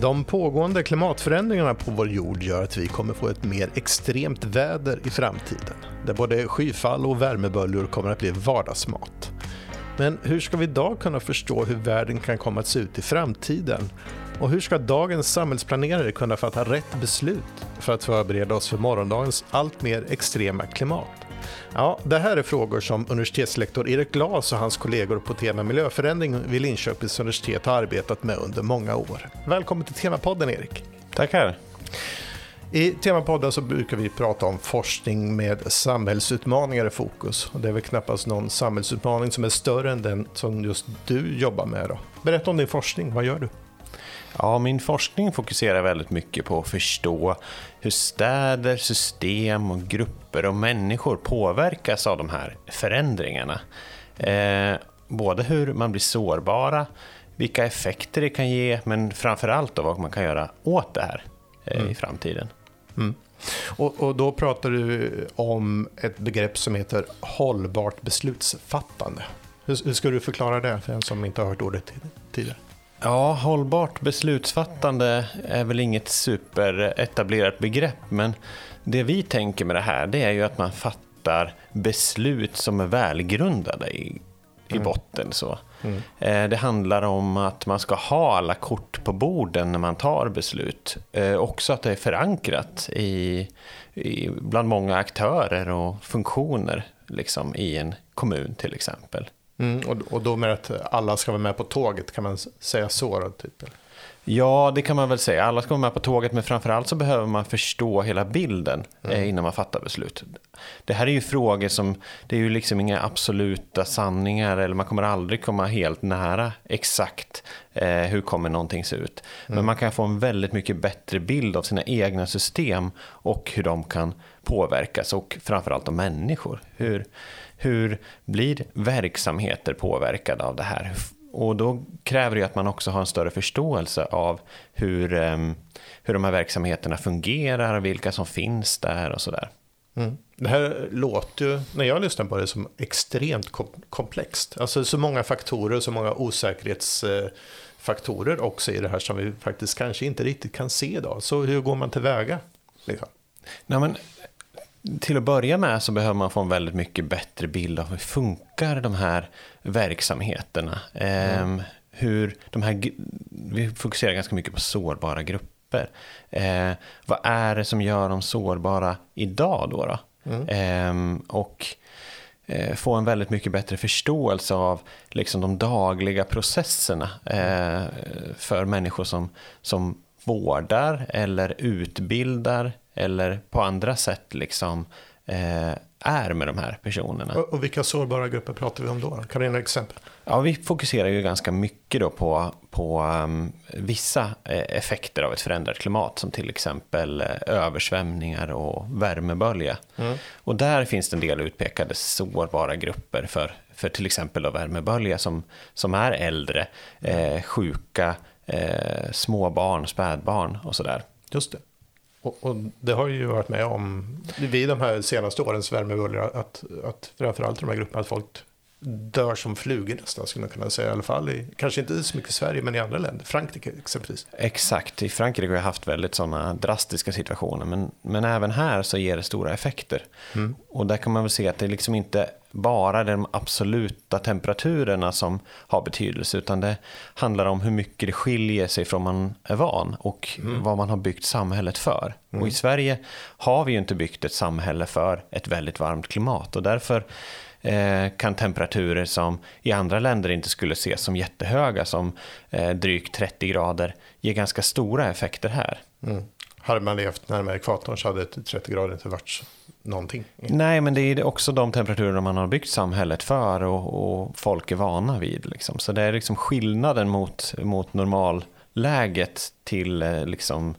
De pågående klimatförändringarna på vår jord gör att vi kommer få ett mer extremt väder i framtiden, där både skyfall och värmeböljor kommer att bli vardagsmat. Men hur ska vi idag kunna förstå hur världen kan komma att se ut i framtiden? Och hur ska dagens samhällsplanerare kunna fatta rätt beslut för att förbereda oss för morgondagens allt mer extrema klimat? Ja, det här är frågor som universitetslektor Erik Glas och hans kollegor på tema miljöförändring vid Linköpings universitet har arbetat med under många år. Välkommen till Temapodden Erik. Tackar. I Temapodden så brukar vi prata om forskning med samhällsutmaningar i fokus. Och det är väl knappast någon samhällsutmaning som är större än den som just du jobbar med. Då. Berätta om din forskning, vad gör du? Ja, min forskning fokuserar väldigt mycket på att förstå hur städer, system och grupper och människor påverkas av de här förändringarna. Eh, både hur man blir sårbara, vilka effekter det kan ge, men framförallt då vad man kan göra åt det här eh, mm. i framtiden. Mm. Och, och, då pratar du om ett begrepp som heter hållbart beslutsfattande. Hur, hur ska du förklara det för en som inte har hört ordet tidigare? Ja, hållbart beslutsfattande är väl inget superetablerat begrepp, men det vi tänker med det här, det är ju att man fattar beslut som är välgrundade i, i mm. botten. Så. Mm. Eh, det handlar om att man ska ha alla kort på borden när man tar beslut. Eh, också att det är förankrat i, i bland många aktörer och funktioner liksom, i en kommun till exempel. Mm, och, och då med att alla ska vara med på tåget, kan man säga så? Då, typ? Ja, det kan man väl säga. Alla ska vara med på tåget, men framförallt så behöver man förstå hela bilden mm. eh, innan man fattar beslut. Det här är ju frågor som, det är ju liksom inga absoluta sanningar, eller man kommer aldrig komma helt nära exakt eh, hur kommer någonting se ut. Mm. Men man kan få en väldigt mycket bättre bild av sina egna system och hur de kan påverkas och framförallt av människor. Hur, hur blir verksamheter påverkade av det här? Och då kräver det att man också har en större förståelse av hur, ehm, hur de här verksamheterna fungerar, vilka som finns där och sådär. Mm. Det här låter ju, när jag lyssnar på det, som extremt komplext. Alltså så många faktorer, så många osäkerhetsfaktorer också i det här som vi faktiskt kanske inte riktigt kan se idag. Så hur går man tillväga? Liksom? Nej, men till att börja med så behöver man få en väldigt mycket bättre bild av hur funkar de här verksamheterna. Mm. Eh, hur de här, vi fokuserar ganska mycket på sårbara grupper. Eh, vad är det som gör dem sårbara idag då? då? Mm. Eh, och eh, få en väldigt mycket bättre förståelse av liksom, de dagliga processerna eh, för människor som, som vårdar eller utbildar eller på andra sätt liksom eh, är med de här personerna. Och, och, vilka sårbara grupper pratar vi om då? Kan du ge några exempel? Ja, vi fokuserar ju ganska mycket då på, på um, vissa eh, effekter av ett förändrat klimat som till exempel eh, översvämningar och värmebölja. Mm. Och där finns det en del utpekade sårbara grupper för, för till exempel då värmebölja som, som är äldre, eh, sjuka, eh, små barn, spädbarn och sådär. Just det. Och, och, det har ju varit med om vid de här senaste årens värmeböljor att, att framförallt de här grupperna att folk dör som flugor nästan skulle man kunna säga i alla fall. I, kanske inte så mycket i Sverige men i andra länder. Frankrike exempelvis. Exakt, i Frankrike har vi haft väldigt sådana drastiska situationer men, men även här så ger det stora effekter. Mm. Och där kan man väl se att det liksom inte bara de absoluta temperaturerna som har betydelse utan det handlar om hur mycket det skiljer sig från man är van och mm. vad man har byggt samhället för. Mm. Och i Sverige har vi ju inte byggt ett samhälle för ett väldigt varmt klimat och därför eh, kan temperaturer som i andra länder inte skulle ses som jättehöga som eh, drygt 30 grader ge ganska stora effekter här. Mm. Hade man levt närmare ekvatorn så hade 30 grader inte varit någonting. Nej, men det är också de temperaturer man har byggt samhället för och, och folk är vana vid. Liksom. Så det är liksom skillnaden mot, mot normalläget till eh, liksom,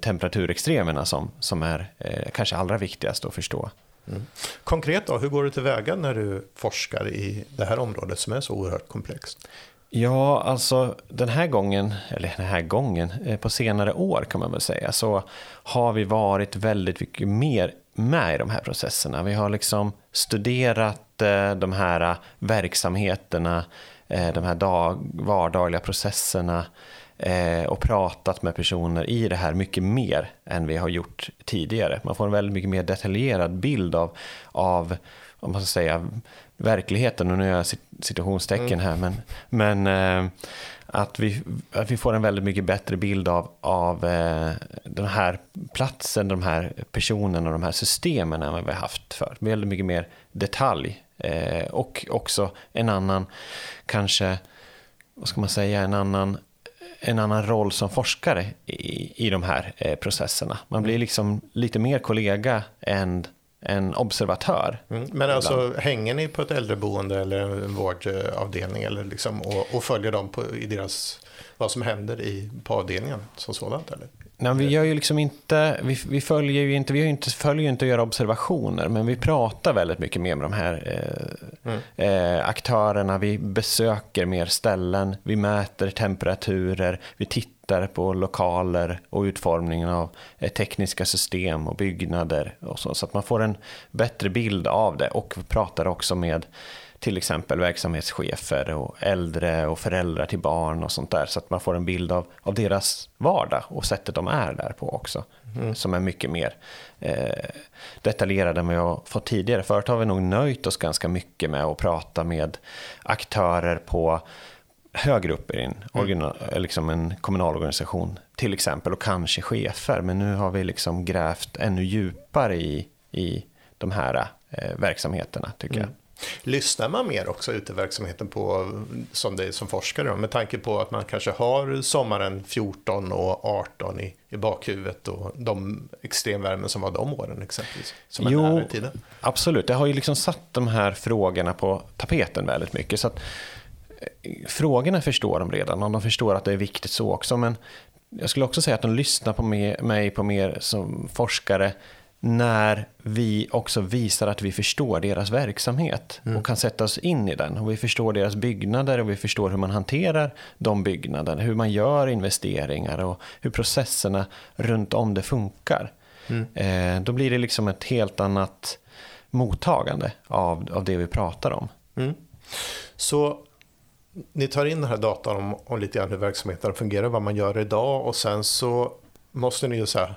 temperaturextremerna som, som är eh, kanske allra viktigast att förstå. Mm. Konkret då, hur går du tillväga när du forskar i det här området som är så oerhört komplext? Ja, alltså den här gången, eller den här gången, eh, på senare år kan man väl säga, så har vi varit väldigt mycket mer med i de här processerna. Vi har liksom studerat eh, de här eh, verksamheterna, de här dag, vardagliga processerna och pratat med personer i det här mycket mer än vi har gjort tidigare. Man får en väldigt mycket mer detaljerad bild av, av om man ska säga, verkligheten. Och nu gör jag situationstecken här, men, men eh, att, vi, att vi får en väldigt mycket bättre bild av, av eh, den här platsen, de här personerna och de här systemen än vad vi har haft för. Väldigt mycket mer detalj eh, och också en annan, kanske, vad ska man säga, en annan en annan roll som forskare i, i de här processerna. Man blir liksom lite mer kollega än en observatör. Mm. Men alltså hänger ni på ett äldreboende eller en vårdavdelning eller liksom, och, och följer dem på, i deras, vad som händer i, på avdelningen som sådant? Eller? Nej, vi gör ju liksom inte, vi, vi följer ju inte, vi inte, följer inte att göra observationer, men vi pratar väldigt mycket mer med de här eh, mm. eh, aktörerna. Vi besöker mer ställen, vi mäter temperaturer, vi tittar på lokaler och utformningen av eh, tekniska system och byggnader och så, så att man får en bättre bild av det och vi pratar också med till exempel verksamhetschefer och äldre och föräldrar till barn och sånt där. Så att man får en bild av, av deras vardag och sättet de är där på också. Mm. Som är mycket mer eh, detaljerade än vad jag fått tidigare. Förut har vi nog nöjt oss ganska mycket med att prata med aktörer på högre upp i en, mm. liksom en kommunal organisation till exempel och kanske chefer. Men nu har vi liksom grävt ännu djupare i, i de här eh, verksamheterna tycker mm. jag. Lyssnar man mer också ute i verksamheten på, som det som forskare, med tanke på att man kanske har sommaren 14 och 18 i, i bakhuvudet och de extremvärmen som var de åren exempelvis? Som jo, absolut. Det har ju liksom satt de här frågorna på tapeten väldigt mycket. Så att, eh, frågorna förstår de redan och de förstår att det är viktigt så också. Men jag skulle också säga att de lyssnar på mig på mer som forskare när vi också visar att vi förstår deras verksamhet mm. och kan sätta oss in i den. Och vi förstår deras byggnader och vi förstår hur man hanterar de byggnaderna, hur man gör investeringar och hur processerna runt om det funkar. Mm. Eh, då blir det liksom ett helt annat mottagande av, av det vi pratar om. Mm. Så ni tar in den här datan om, om lite grann hur verksamheten fungerar, vad man gör idag och sen så måste ni ju så här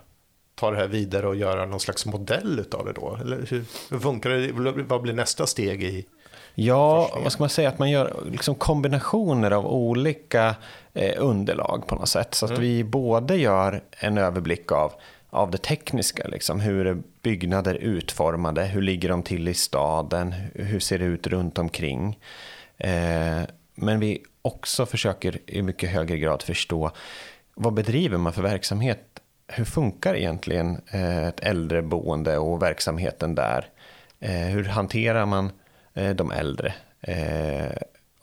ta det här vidare och göra någon slags modell av det då? Eller hur, hur funkar det? Vad blir nästa steg i Ja, vad ska man säga? Att man gör liksom kombinationer av olika eh, underlag på något sätt. Så att mm. vi både gör en överblick av, av det tekniska, liksom, hur är byggnader utformade, hur ligger de till i staden, hur ser det ut runt omkring. Eh, men vi också försöker i mycket högre grad förstå vad bedriver man för verksamhet hur funkar egentligen eh, ett äldreboende och verksamheten där? Eh, hur hanterar man eh, de äldre?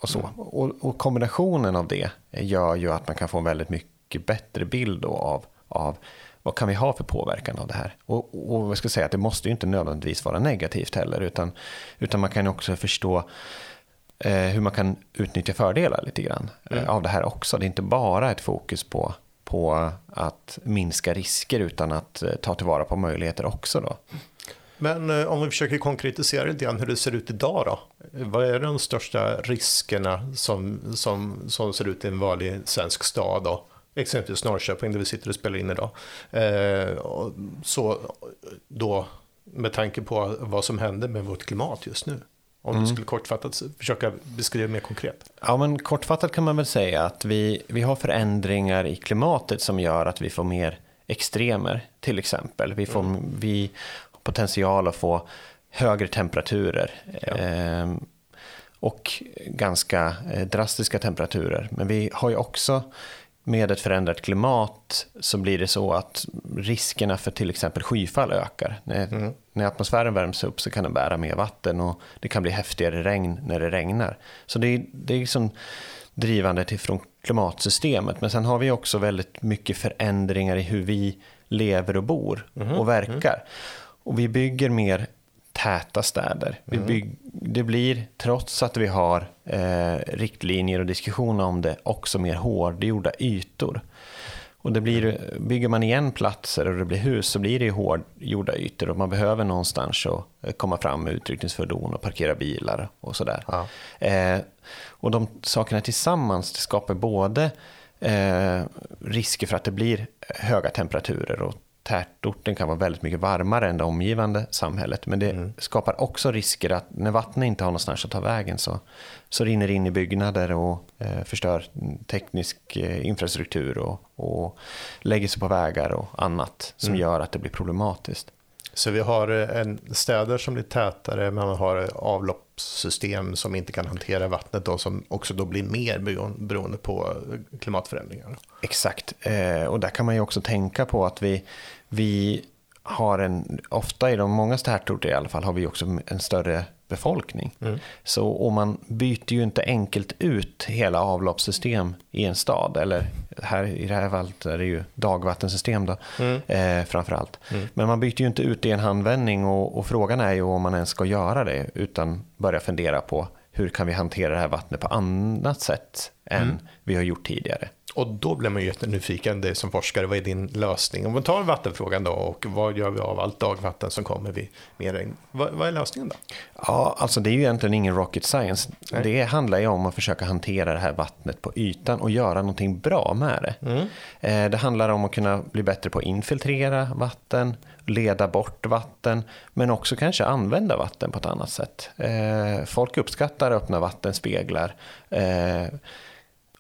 Och, så. Mm. Och, och, kombinationen av det gör ju att man kan få en väldigt mycket bättre bild av, av vad kan vi ha för påverkan av det här? Och, och jag ska säga att det måste ju inte nödvändigtvis vara negativt heller, utan, utan man kan också förstå eh, hur man kan utnyttja fördelar lite grann mm. av det här också. Det är inte bara ett fokus på på att minska risker utan att eh, ta tillvara på möjligheter också. Då. Men eh, om vi försöker konkretisera lite grann hur det ser ut idag då? Vad är de största riskerna som, som, som ser ut i en vanlig svensk stad då? Exempelvis Norrköping där vi sitter och spelar in idag. Eh, så då med tanke på vad som händer med vårt klimat just nu. Om mm. du skulle kortfattat försöka beskriva mer konkret. Ja, men kortfattat kan man väl säga att vi, vi har förändringar i klimatet som gör att vi får mer extremer, till exempel. Vi får mm. vi potential att få högre temperaturer. Ja. Eh, och ganska eh, drastiska temperaturer. Men vi har ju också med ett förändrat klimat så blir det så att riskerna för till exempel skyfall ökar. När, mm. när atmosfären värms upp så kan den bära mer vatten och det kan bli häftigare regn när det regnar. Så det är, det är liksom drivande till från klimatsystemet. Men sen har vi också väldigt mycket förändringar i hur vi lever och bor mm. och verkar. Mm. Och vi bygger mer täta städer. Mm. bygg, det blir, trots att vi har eh, riktlinjer och diskussioner om det, också mer hårdgjorda ytor. Och det blir, bygger man igen platser och det blir hus så blir det hårdgjorda ytor och man behöver någonstans att eh, komma fram med utryckningsfordon och parkera bilar och sådär. Ja. Eh, och de sakerna tillsammans skapar både eh, risker för att det blir höga temperaturer och tätorten kan vara väldigt mycket varmare än det omgivande samhället. Men det mm. skapar också risker att när vattnet inte har någonstans att ta vägen så, så rinner det in i byggnader och eh, förstör teknisk eh, infrastruktur och, och lägger sig på vägar och annat som mm. gör att det blir problematiskt. Så vi har eh, en, städer som blir tätare, men man har eh, avloppssystem som inte kan hantera vattnet och som också då blir mer beroende på eh, klimatförändringar. Exakt, och där kan man ju också tänka på att vi, vi har en, ofta i de många tätorter i alla fall, har vi också en större befolkning. Mm. Så, och man byter ju inte enkelt ut hela avloppssystem i en stad. Eller här, i det här fallet är det ju dagvattensystem då, mm. eh, framför allt. Mm. Men man byter ju inte ut det i en handvändning och, och, frågan är ju om man ens ska göra det utan börja fundera på hur kan vi hantera det här vattnet på annat sätt än mm. vi har gjort tidigare. Och då blir man ju jättenyfiken, det som forskare, vad är din lösning? Om vi tar vattenfrågan då och vad gör vi av allt dagvatten som kommer vid mer regn? Vad, vad, är lösningen då? Ja, alltså det är ju egentligen ingen rocket science. Nej. Det handlar ju om att försöka hantera det här vattnet på ytan och göra någonting bra med det. Mm. Eh, det handlar om att kunna bli bättre på att infiltrera vatten, leda bort vatten, men också kanske använda vatten på ett annat sätt. Eh, folk uppskattar öppna vattenspeglar.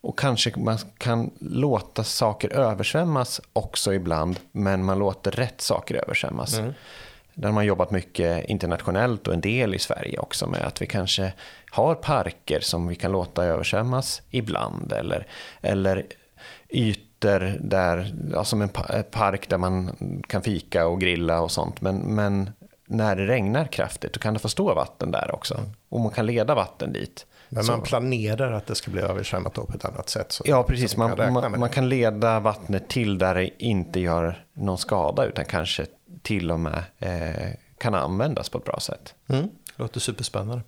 Och kanske man kan låta saker översvämmas också ibland, men man låter rätt saker översvämmas. Mm. Där har man jobbat mycket internationellt och en del i Sverige också med att vi kanske har parker som vi kan låta översvämmas ibland eller, eller ytor där, ja, som en park där man kan fika och grilla och sånt. Men, men när det regnar kraftigt då kan det få stå vatten där också. Mm. Och man kan leda vatten dit. Men man planerar att det ska bli översvämmat på ett annat sätt. Så, ja, precis. Man, kan man, man, kan leda vattnet till där det inte gör någon skada utan kanske till och med eh, kan användas på ett bra sätt. Mm, det låter superspännande.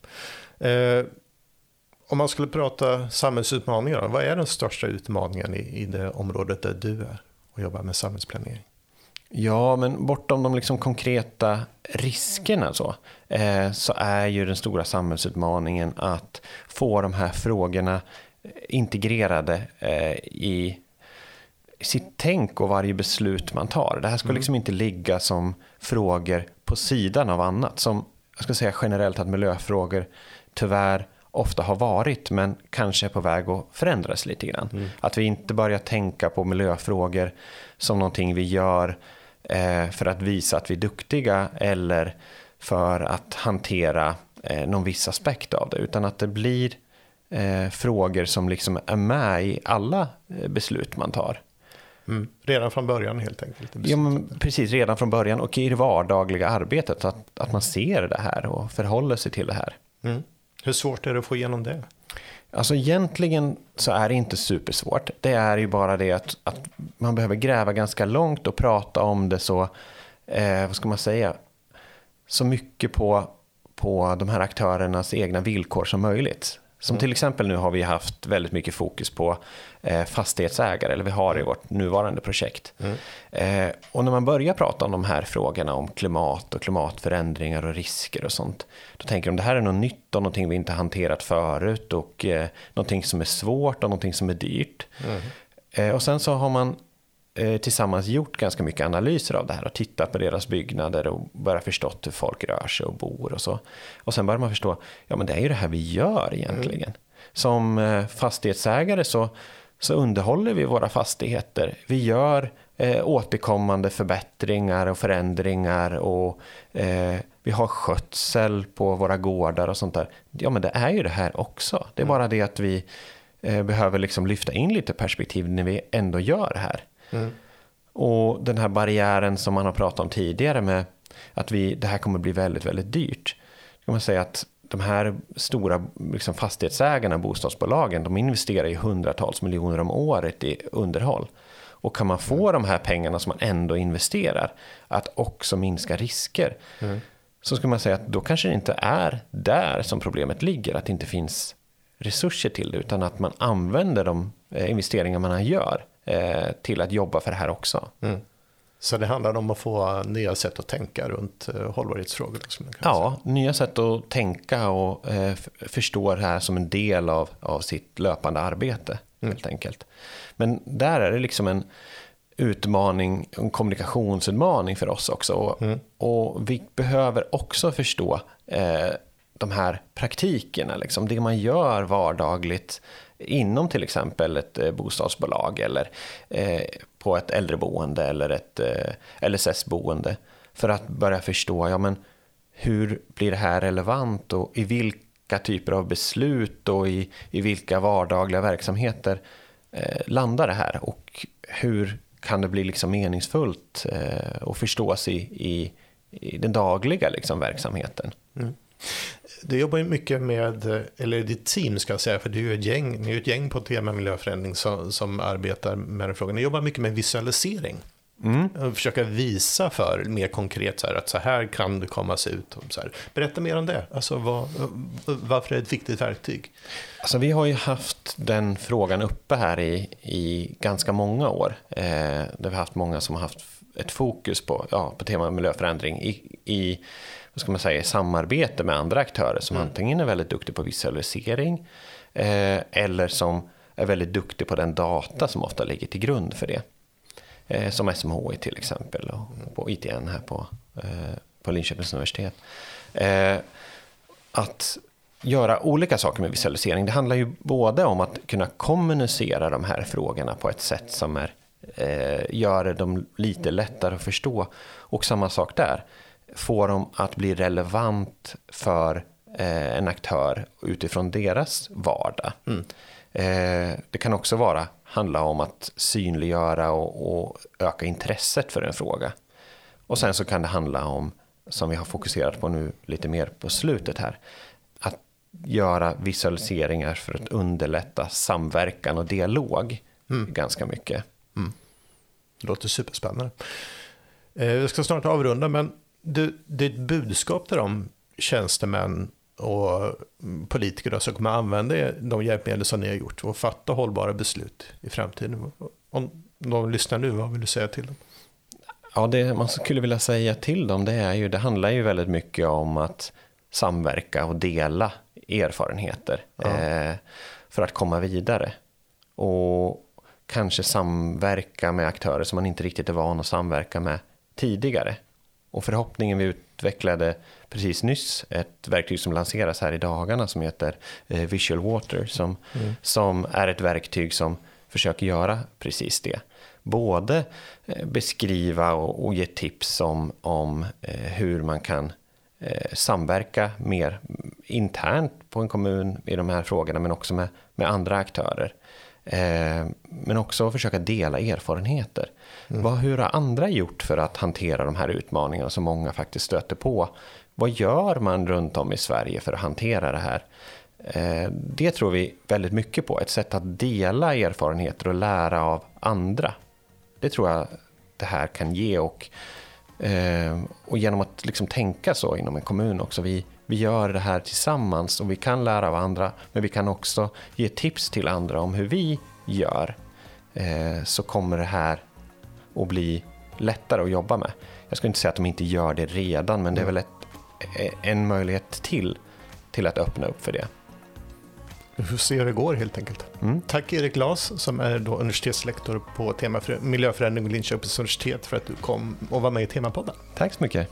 Eh, om man skulle prata samhällsutmaningar, vad är den största utmaningen i, i det området där du är och jobbar med samhällsplanering? Ja, men bortom de liksom konkreta riskerna så, eh, så är ju den stora samhällsutmaningen att få de här frågorna integrerade eh, i sitt tänk och varje beslut man tar. Det här ska mm. liksom inte ligga som frågor på sidan av annat. Som jag ska säga generellt att miljöfrågor tyvärr ofta har varit men kanske är på väg att förändras lite grann. Mm. Att vi inte börjar tänka på miljöfrågor som någonting vi gör eh, för att visa att vi är duktiga eller för att hantera eh, någon viss aspekt av det. Utan att det blir eh, frågor som liksom är med i alla eh, beslut man tar. Mm. Redan från början helt enkelt? Ja, men precis, redan från början och i det vardagliga arbetet. Att, att man ser det här och förhåller sig till det här. Mm. Hur svårt är det att få igenom det? Alltså egentligen så är det inte supersvårt. Det är ju bara det att, att man behöver gräva ganska långt och prata om det så, eh, vad ska man säga, så mycket på, på de här aktörernas egna villkor som möjligt. Som mm. till exempel nu har vi haft väldigt mycket fokus på eh, fastighetsägare, eller vi har i vårt nuvarande projekt. Mm. Eh, och när man börjar prata om de här frågorna om klimat och klimatförändringar och risker och sånt, då tänker de det här är något nytt och någonting vi inte hanterat förut och eh, någonting som är svårt och någonting som är dyrt. Mm. Eh, och sen så har man tillsammans gjort ganska mycket analyser av det här och tittat på deras byggnader och börjat förstått hur folk rör sig och bor och så. Och sen börjar man förstå, ja men det är ju det här vi gör egentligen. Mm. Som eh, fastighetsägare så, så underhåller vi våra fastigheter. Vi gör eh, återkommande förbättringar och förändringar och eh, vi har skötsel på våra gårdar och sånt där. Ja men det är ju det här också. Det är mm. bara det att vi eh, behöver liksom lyfta in lite perspektiv när vi ändå gör det här. Mm. Och den här barriären som man har pratat om tidigare med att vi, det här kommer bli väldigt, väldigt dyrt. Kan man säga att de här stora liksom fastighetsägarna, bostadsbolagen, de investerar i hundratals miljoner om året i underhåll. Och kan man få de här pengarna som man ändå investerar att också minska risker. Mm. Så ska man säga att då kanske det inte är där som problemet ligger, att det inte finns resurser till det, utan att man använder de eh, investeringar man gör till att jobba för det här också. Mm. Så det handlar om att få nya sätt att tänka runt eh, hållbarhetsfrågor? Liksom, ja, nya sätt att tänka och eh, förstå det här som en del av, av sitt löpande arbete. Mm. helt enkelt. Men där är det liksom en utmaning, en kommunikationsutmaning för oss också. Mm. Och vi behöver också förstå eh, de här praktikerna, liksom, det man gör vardagligt inom till exempel ett eh, bostadsbolag eller eh, på ett äldreboende eller ett eh, LSS-boende. För att börja förstå, ja men hur blir det här relevant och i vilka typer av beslut och i, i vilka vardagliga verksamheter eh, landar det här och hur kan det bli liksom meningsfullt eh, och förstås i, i, i den dagliga liksom, verksamheten. Mm. Du jobbar ju mycket med, eller ditt team ska jag säga, för du är ett gäng, ni är ett gäng på tema miljöförändring som, som arbetar med den frågan. Ni jobbar mycket med visualisering. Mm. Försöka visa för mer konkret så här, att så här kan det komma se ut. Så här. Berätta mer om det. Alltså, vad, varför är det ett viktigt verktyg? Alltså, vi har ju haft den frågan uppe här i, i ganska många år. Eh, där vi har haft många som har haft ett fokus på, ja, på tema miljöförändring i, i vad ska man säga, samarbete med andra aktörer som mm. antingen är väldigt duktiga på visualisering eh, eller som är väldigt duktiga på den data som ofta ligger till grund för det. Eh, som SMHI till exempel och på ITN här på, eh, på Linköpings universitet. Eh, att göra olika saker med visualisering. Det handlar ju både om att kunna kommunicera de här frågorna på ett sätt som är, eh, gör dem lite lättare att förstå. Och samma sak där, få dem att bli relevant för eh, en aktör utifrån deras vardag. Mm. Eh, det kan också vara handla om att synliggöra och, och, öka intresset för en fråga. Och sen så kan det handla om, som vi har fokuserat på nu lite mer på slutet här, att göra visualiseringar för att underlätta samverkan och dialog mm. ganska mycket. Mm. Det låter superspännande. Eh, jag ska snart avrunda, men du, ditt budskap till de tjänstemän och politiker som kommer använda de hjälpmedel som ni har gjort och fatta hållbara beslut i framtiden. Om de lyssnar nu, vad vill du säga till dem? Ja, det man skulle vilja säga till dem, det är ju, det handlar ju väldigt mycket om att samverka och dela erfarenheter ja. eh, för att komma vidare. Och kanske samverka med aktörer som man inte riktigt är van att samverka med tidigare. Och förhoppningen vi utvecklade precis nyss ett verktyg som lanseras här i dagarna som heter eh, Visual Water som, mm. som är ett verktyg som försöker göra precis det. Både eh, beskriva och, och ge tips om, om eh, hur man kan samverka mer internt på en kommun i de här frågorna men också med, med andra aktörer. Men också försöka dela erfarenheter. Mm. Vad, hur har andra gjort för att hantera de här utmaningarna som många faktiskt stöter på? Vad gör man runt om i Sverige för att hantera det här? Eh, det tror vi väldigt mycket på, ett sätt att dela erfarenheter och lära av andra. Det tror jag det här kan ge och, eh, och genom att liksom tänka så inom en kommun också. Vi, vi gör det här tillsammans och vi kan lära av andra men vi kan också ge tips till andra om hur vi gör. Eh, så kommer det här att bli lättare att jobba med. Jag ska inte säga att de inte gör det redan men det är mm. väl ett en möjlighet till, till att öppna upp för det. Vi får se hur det går helt enkelt. Mm. Tack Erik Glas som är då universitetslektor på tema för miljöförändring vid Linköpings universitet för att du kom och var med i Temapodden. Tack så mycket.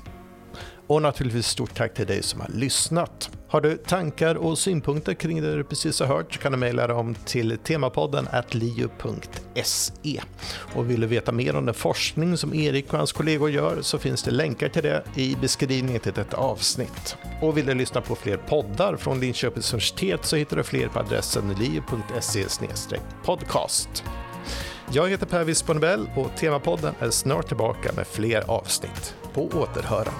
Och naturligtvis stort tack till dig som har lyssnat. Har du tankar och synpunkter kring det du precis har hört så kan du mejla dem till temapodden liu.se. Och vill du veta mer om den forskning som Erik och hans kollegor gör så finns det länkar till det i beskrivningen till detta avsnitt. Och vill du lyssna på fler poddar från Linköpings universitet så hittar du fler på adressen liu.se podcast. Jag heter Per Wispernebell och Temapodden är snart tillbaka med fler avsnitt på återhörande.